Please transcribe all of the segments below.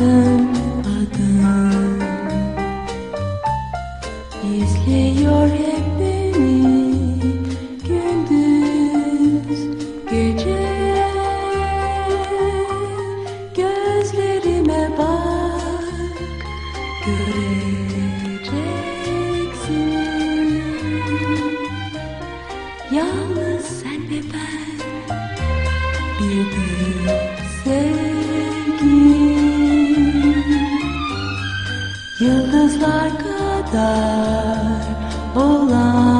adım adım. İzliyor hep beni gündüz gece. Gözlerime bak göreceksin. Yalnız sen ve ben bir de Yıldızlar kadar olamadım.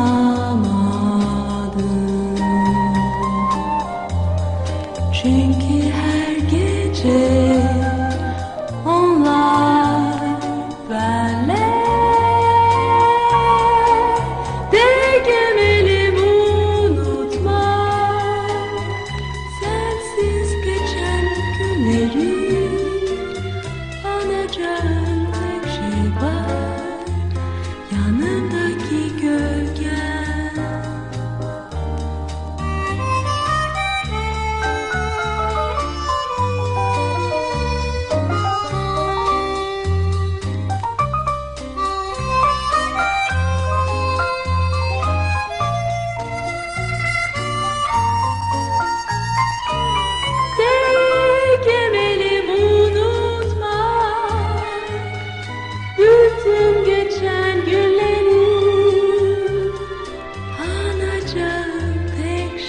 Çünkü her gece onlar benle. De gömelim unutma Sensiz geçen günleri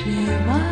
是吗